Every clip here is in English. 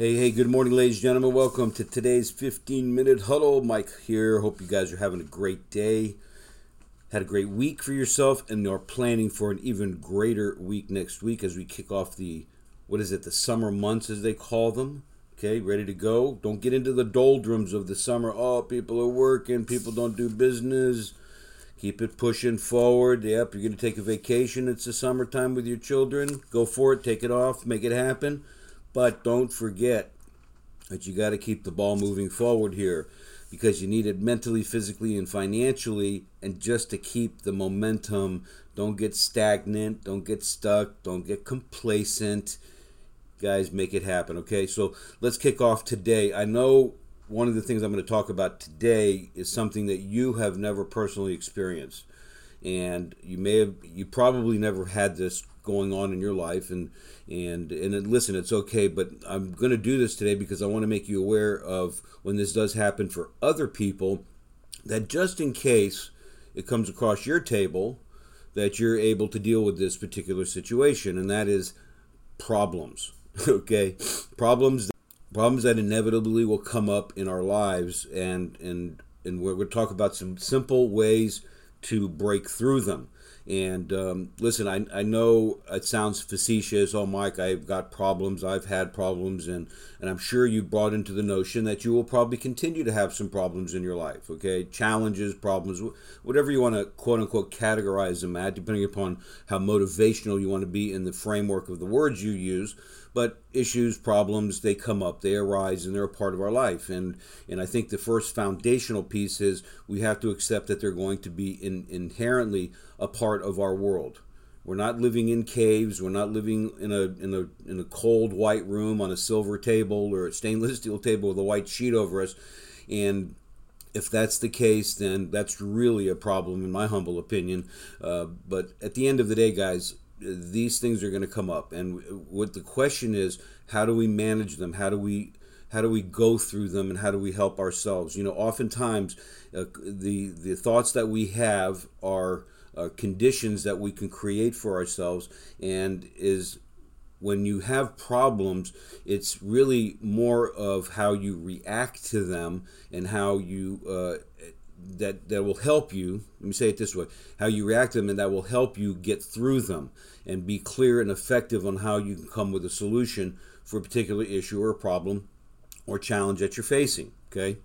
Hey, hey, good morning, ladies and gentlemen. Welcome to today's 15 minute huddle. Mike here. Hope you guys are having a great day. Had a great week for yourself and are planning for an even greater week next week as we kick off the, what is it, the summer months as they call them. Okay, ready to go. Don't get into the doldrums of the summer. Oh, people are working, people don't do business. Keep it pushing forward. Yep, you're going to take a vacation. It's the summertime with your children. Go for it, take it off, make it happen but don't forget that you got to keep the ball moving forward here because you need it mentally, physically, and financially, and just to keep the momentum. Don't get stagnant, don't get stuck, don't get complacent. Guys, make it happen, okay? So let's kick off today. I know one of the things I'm going to talk about today is something that you have never personally experienced. And you may have, you probably never had this going on in your life and and and listen it's okay but i'm going to do this today because i want to make you aware of when this does happen for other people that just in case it comes across your table that you're able to deal with this particular situation and that is problems okay? Problems problems that inevitably will come up in our lives and and and we're going to talk about some simple ways to break through them and um, listen, I, I know it sounds facetious. Oh, Mike, I've got problems. I've had problems. And, and I'm sure you brought into the notion that you will probably continue to have some problems in your life, okay? Challenges, problems, whatever you want to quote unquote categorize them at, depending upon how motivational you want to be in the framework of the words you use but issues, problems, they come up, they arise, and they're a part of our life. And and I think the first foundational piece is we have to accept that they're going to be in, inherently a part of our world. We're not living in caves. We're not living in a in a in a cold white room on a silver table or a stainless steel table with a white sheet over us. And if that's the case, then that's really a problem, in my humble opinion. Uh, but at the end of the day, guys, these things are going to come up. And what the question is how do we manage them? How do we how do we go through them? And how do we help ourselves? You know oftentimes uh, the the thoughts that we have are uh, conditions that we can create for ourselves. And is when you have problems it's really more of how you react to them and how you uh, that that will help you let me say it this way how you react to them and that will help you get through them and be clear and effective on how you can come with a solution for a particular issue or problem or challenge that you're facing okay?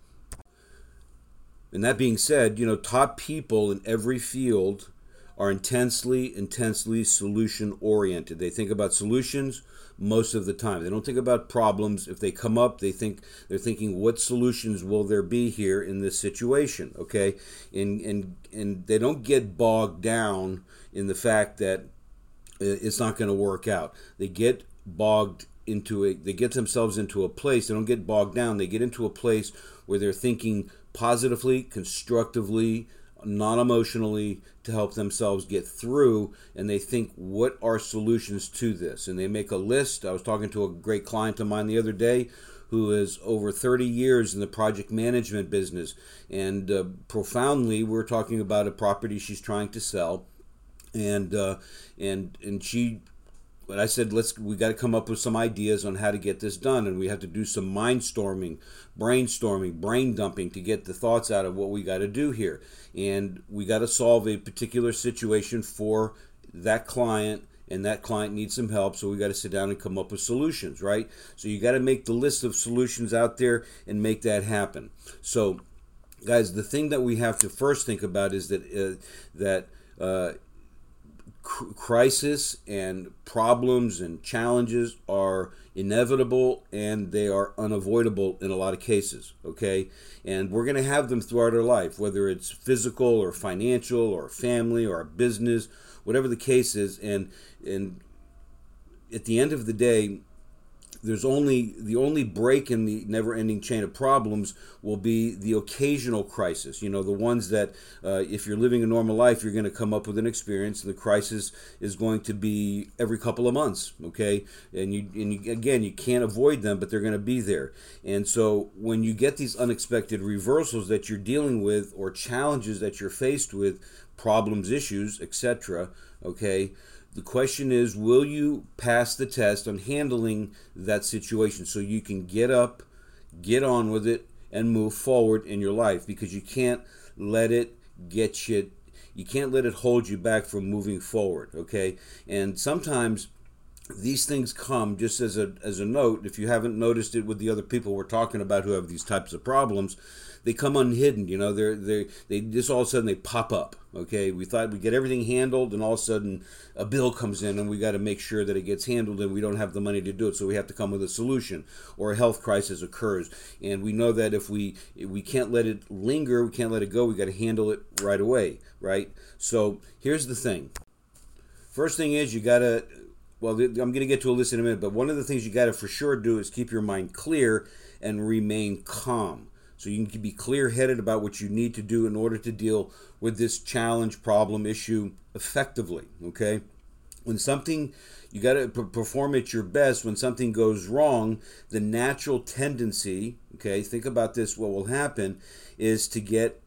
And that being said you know top people in every field are intensely intensely solution oriented they think about solutions most of the time. They don't think about problems. If they come up, they think they're thinking, what solutions will there be here in this situation? Okay, and and and they don't get bogged down in the fact that uh, it's not going to work out. They get bogged into a they get themselves into a place they don't get bogged down they get into a place where they're thinking positively constructively non emotionally to help themselves get through and they think what are solutions to this? And they make a list. I was talking to a great client of mine the other day who is over 30 years in the project management business and uh, profoundly we're talking about a property she's trying to sell and uh, and and she but I said, let's we got to come up with some ideas on how to get this done, and we have to do some mind storming, brainstorming, brain dumping to get the thoughts out of what we got to do here, and we got to solve a particular situation for that client, and that client needs some help, so we got to sit down and come up with solutions, right? So you got to make the list of solutions out there and make that happen. So, guys, the thing that we have to first think about is that uh, that uh, crisis and problems and challenges are inevitable and they are unavoidable in a lot of cases okay? And we're going to have them throughout our life whether it's physical or financial or family or business whatever the case is. And and at the end of the day there's only the only break in the never-ending chain of problems will be the occasional crisis. You know, the ones that uh, if you're living a normal life, you're going to come up with an experience. and The crisis is going to be every couple of months. Okay, and you and you, again, you can't avoid them, but they're going to be there. And so when you get these unexpected reversals that you're dealing with or challenges that you're faced with, problems, issues, etc. Okay the question is, will you pass the test on handling that situation so you can get up, get on with it, and move forward in your life? Because you can't let it get you, you can't let it hold you back from moving forward, okay? And sometimes these things come just as a as a note if you haven't noticed it with the other people we're talking about who have these types of problems they come unhidden you know they're they they just all of a sudden they pop up okay? We thought we'd get everything handled and all of a sudden a bill comes in and we got to make sure that it gets handled and we don't have the money to do it so we have to come with a solution or a health crisis occurs. And we know that if we we can't let it linger we can't let it go we got to handle it right away right? So here's the thing. First thing is you got to well, I'm going to get to a list in a minute, but one of the things you got to for sure do is keep your mind clear and remain calm. So you can be clear headed about what you need to do in order to deal with this challenge, problem, issue effectively. Okay? When something, you got to perform at your best. When something goes wrong, the natural tendency, okay, think about this, what will happen is to get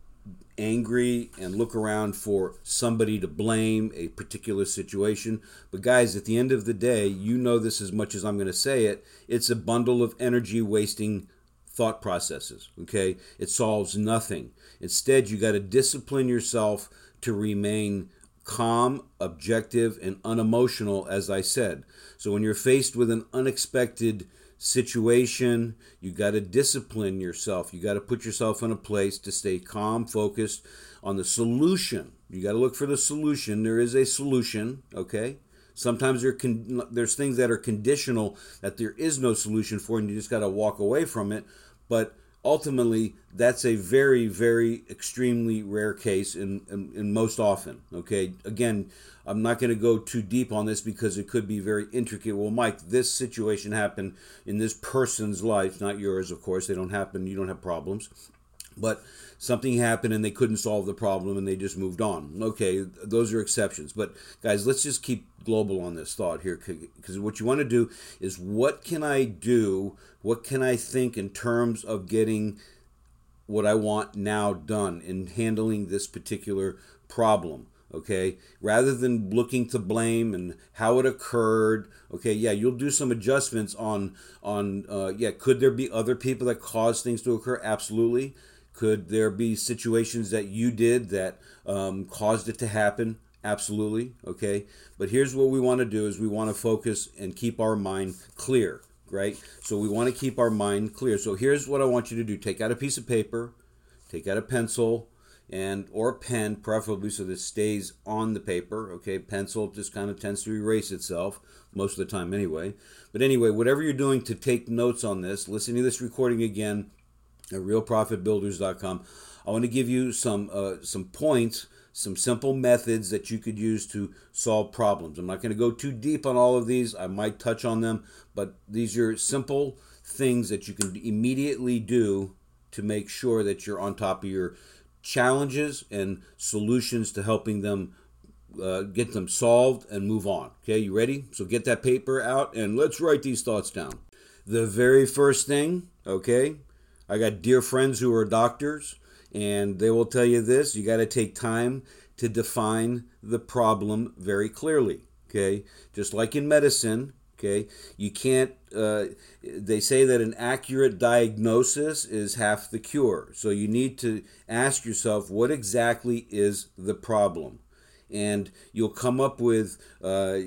angry and look around for somebody to blame a particular situation. But, guys, at the end of the day, you know this as much as I'm going to say it. It's a bundle of energy wasting thought processes, okay? It solves nothing. Instead, you got to discipline yourself to remain calm, objective, and unemotional, as I said. So, when you're faced with an unexpected situation. You got to discipline yourself. You got to put yourself in a place to stay calm, focused on the solution. You got to look for the solution. There is a solution, okay? Sometimes there there's things that are conditional that there is no solution for, and you just got to walk away from it. But ultimately that's a very very extremely rare case and, most often okay? Again i'm not going to go too deep on this because it could be very intricate. Well mike this situation happened in this person's life not yours of course. They don't happen. You don't have problems but something happened and they couldn't solve the problem and they just moved on okay those are exceptions but guys let's just keep global on this thought here because what you want to do is what can I do? What can I think in terms of getting what I want now done in handling this particular problem? okay rather than looking to blame and how it occurred okay yeah you'll do some adjustments on on uh, yeah could there be other people that caused things to occur absolutely could there be situations that you did that um, caused it to happen Absolutely. Okay. But here's what we want to do is we want to focus and keep our mind clear, right? So we want to keep our mind clear. So here's what I want you to do. Take out a piece of paper, take out a pencil, and or pen, preferably so this stays on the paper. Okay, pencil just kind of tends to erase itself most of the time anyway. But anyway, whatever you're doing to take notes on this, listen to this recording again at realprofitbuilders.com. I want to give you some uh, some points some simple methods that you could use to solve problems. I'm not going to go too deep on all of these. I might touch on them, but these are simple things that you can immediately do to make sure that you're on top of your challenges and solutions to helping them uh, get them solved and move on. Okay, you ready? So get that paper out and let's write these thoughts down. The very first thing, okay, I got dear friends who are doctors and they will tell you this you got to take time to define the problem very clearly. Okay. Just like in medicine, okay, you can't, uh, they say that an accurate diagnosis is half the cure. So you need to ask yourself what exactly is the problem? And you'll come up with, uh,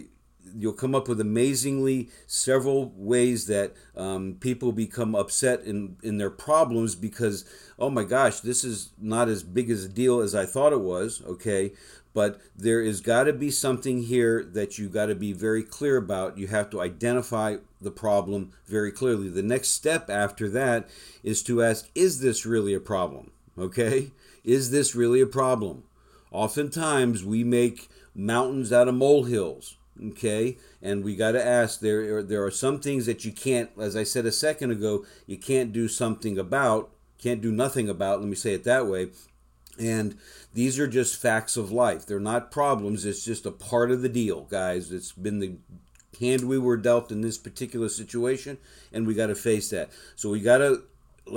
you'll come up with amazingly several ways that um, people become upset in, in their problems because oh my gosh this is not as big as a deal as i thought it was okay? But there is got to be something here that you got to be very clear about. You have to identify the problem very clearly. The next step after that is to ask is this really a problem okay? Is this really a problem? Oftentimes we make mountains out of molehills okay? And we got to ask there are, there are some things that you can't as i said a second ago you can't do something about can't do nothing about let me say it that way. And these are just facts of life. They're not problems it's just a part of the deal guys. It's been the hand we were dealt in this particular situation and we got to face that. So we got to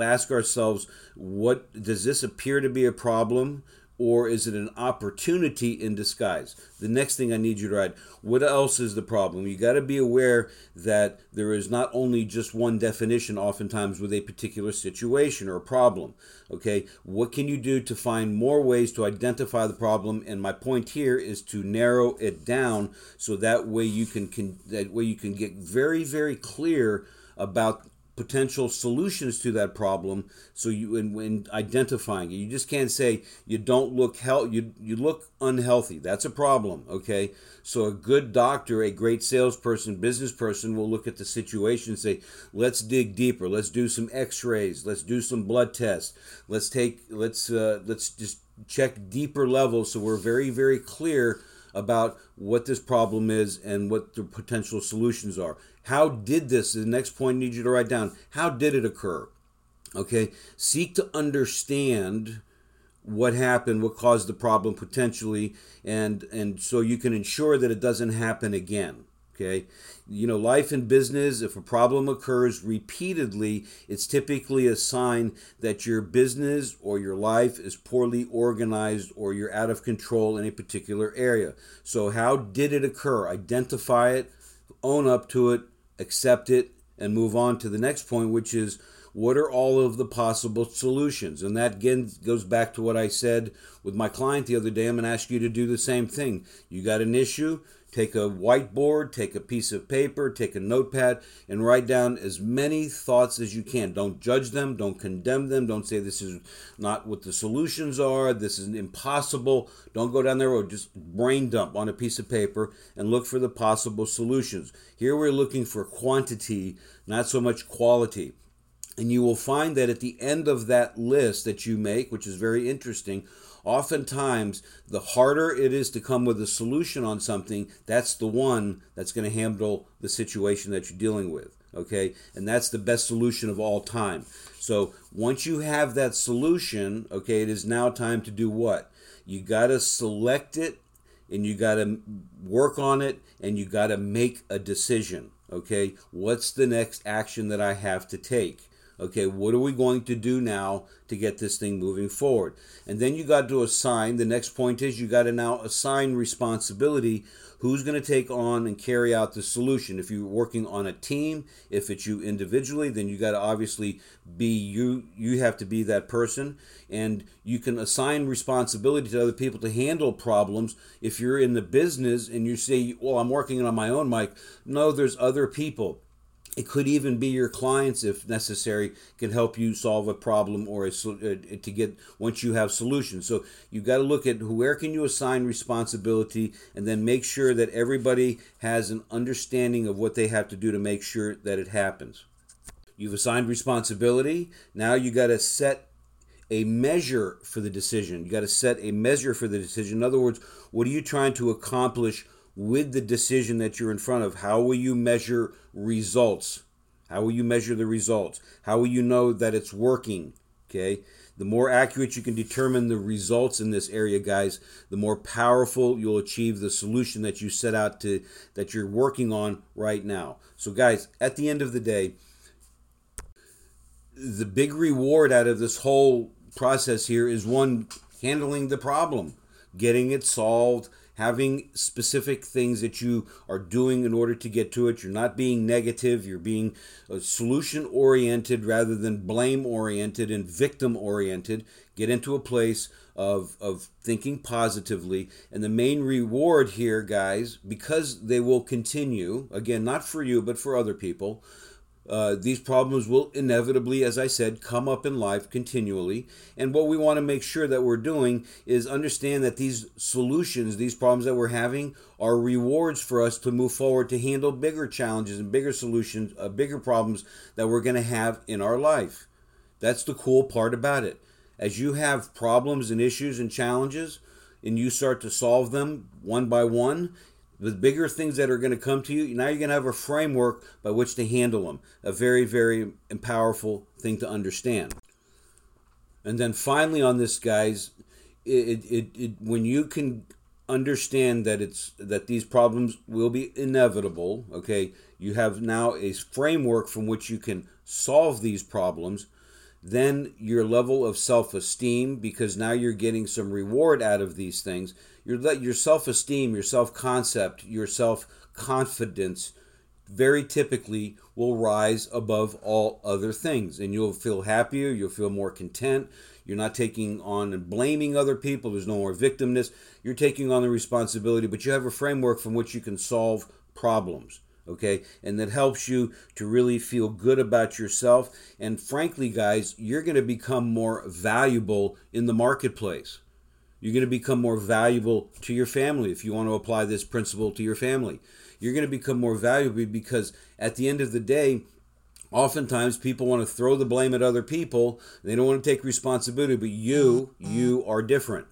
ask ourselves what does this appear to be a problem or is it an opportunity in disguise? The next thing I need you to write what else is the problem? You got to be aware that there is not only just one definition, oftentimes, with a particular situation or problem. Okay, what can you do to find more ways to identify the problem? And my point here is to narrow it down so that way you can, can that way you can get very, very clear about potential solutions to that problem so you in, in identifying it. You just can't say you don't look health you you look unhealthy. That's a problem okay? So a good doctor a great salesperson business person will look at the situation and say let's dig deeper. Let's do some x-rays. Let's do some blood tests. Let's take let's uh, let's just check deeper levels so we're very very clear about what this problem is and what the potential solutions are. How did this, the next point I need you to write down, how did it occur? Okay, seek to understand what happened, what caused the problem potentially, and and so you can ensure that it doesn't happen again. Okay. You know, life and business, if a problem occurs repeatedly, it's typically a sign that your business or your life is poorly organized or you're out of control in a particular area. So, how did it occur? Identify it, own up to it, accept it, and move on to the next point, which is what are all of the possible solutions? And that again goes back to what I said with my client the other day. I'm going to ask you to do the same thing. You got an issue, Take a whiteboard, take a piece of paper, take a notepad, and write down as many thoughts as you can. Don't judge them, don't condemn them, don't say this is not what the solutions are, this is impossible. Don't go down there or just brain dump on a piece of paper and look for the possible solutions. Here we're looking for quantity, not so much quality. And you will find that at the end of that list that you make, which is very interesting, oftentimes the harder it is to come with a solution on something, that's the one that's going to handle the situation that you're dealing with. Okay, and that's the best solution of all time. So once you have that solution, okay, it is now time to do what? You got to select it and you got to work on it and you got to make a decision. Okay, what's the next action that I have to take? Okay, what are we going to do now to get this thing moving forward? And then you got to assign, the next point is you got to now assign responsibility. Who's going to take on and carry out the solution? If you're working on a team, if it's you individually, then you got to obviously be you. You have to be that person, and you can assign responsibility to other people to handle problems. If you're in the business and you say, "Well, I'm working on my own," Mike. No, there's other people it could even be your clients, if necessary, can help you solve a problem or a, uh, to get once you have solutions. So you've got to look at where can you assign responsibility, and then make sure that everybody has an understanding of what they have to do to make sure that it happens. You've assigned responsibility. Now you got to set a measure for the decision. You got to set a measure for the decision. In other words, what are you trying to accomplish with the decision that you're in front of. How will you measure results? How will you measure the results? How will you know that it's working? Okay. The more accurate you can determine the results in this area, guys, the more powerful you'll achieve the solution that you set out to, that you're working on right now. So, guys, at the end of the day, the big reward out of this whole process here is one, handling the problem, getting it solved, having specific things that you are doing in order to get to it. You're not being negative, you're being uh, solution oriented rather than blame oriented and victim oriented. Get into a place of, of thinking positively. And the main reward here, guys, because they will continue, again, not for you, but for other people uh, these problems will inevitably, as I said, come up in life continually. And what we want to make sure that we're doing is understand that these solutions, these problems that we're having, are rewards for us to move forward to handle bigger challenges and bigger solutions, uh, bigger problems that we're going to have in our life. That's the cool part about it. As you have problems and issues and challenges, and you start to solve them one by one, the bigger things that are going to come to you, now you're going to have a framework by which to handle them. A very, very powerful thing to understand. And then finally, on this, guys, it, it, it, when you can understand that it's that these problems will be inevitable, okay, you have now a framework from which you can solve these problems. then your level of self-esteem because now you're getting some reward out of these things your your self-esteem your self-concept your self-confidence very typically will rise above all other things. And you'll feel happier you'll feel more content. You're not taking on and blaming other people. There's no more victimness. You're taking on the responsibility but you have a framework from which you can solve problems okay? And that helps you to really feel good about yourself. And frankly guys you're going to become more valuable in the marketplace you're going to become more valuable to your family if you want to apply this principle to your family you're going to become more valuable because at the end of the day oftentimes people want to throw the blame at other people they don't want to take responsibility but you mm-hmm. you are different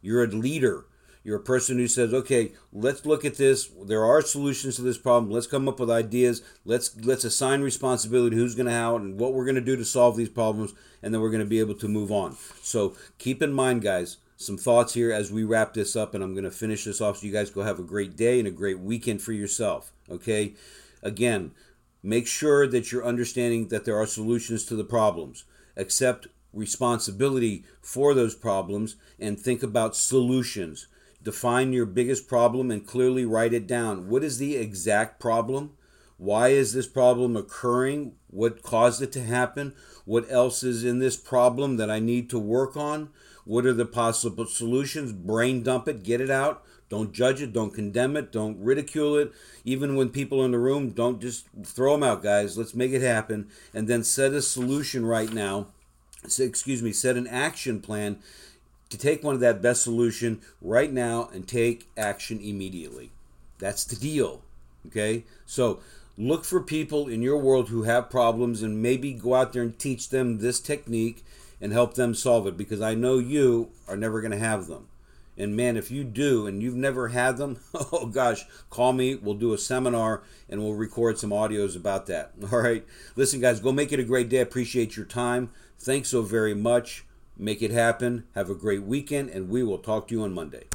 you're a leader you're a person who says, "Okay, let's look at this. There are solutions to this problem. Let's come up with ideas. Let's let's assign responsibility who's going to how and what we're going to do to solve these problems, and then we're going to be able to move on." So keep in mind, guys, some thoughts here as we wrap this up, and I'm going to finish this off so you guys go have a great day and a great weekend for yourself. Okay, again, make sure that you're understanding that there are solutions to the problems. Accept responsibility for those problems and think about solutions define your biggest problem and clearly write it down. What is the exact problem? Why is this problem occurring? What caused it to happen? What else is in this problem that I need to work on? What are the possible solutions? Brain dump it, get it out. Don't judge it, don't condemn it, don't ridicule it. Even when people in the room, don't just throw them out, guys. Let's make it happen. And then set a solution right now. Excuse me, set an action plan to take one of that best solution right now and take action immediately. That's the deal. Okay? So look for people in your world who have problems and maybe go out there and teach them this technique and help them solve it because I know you are never going to have them. And man, if you do and you've never had them, oh gosh, call me. We'll do a seminar and we'll record some audios about that. All right. Listen, guys, go make it a great day. Appreciate your time. Thanks so very much. Make it happen. Have a great weekend, and we will talk to you on Monday.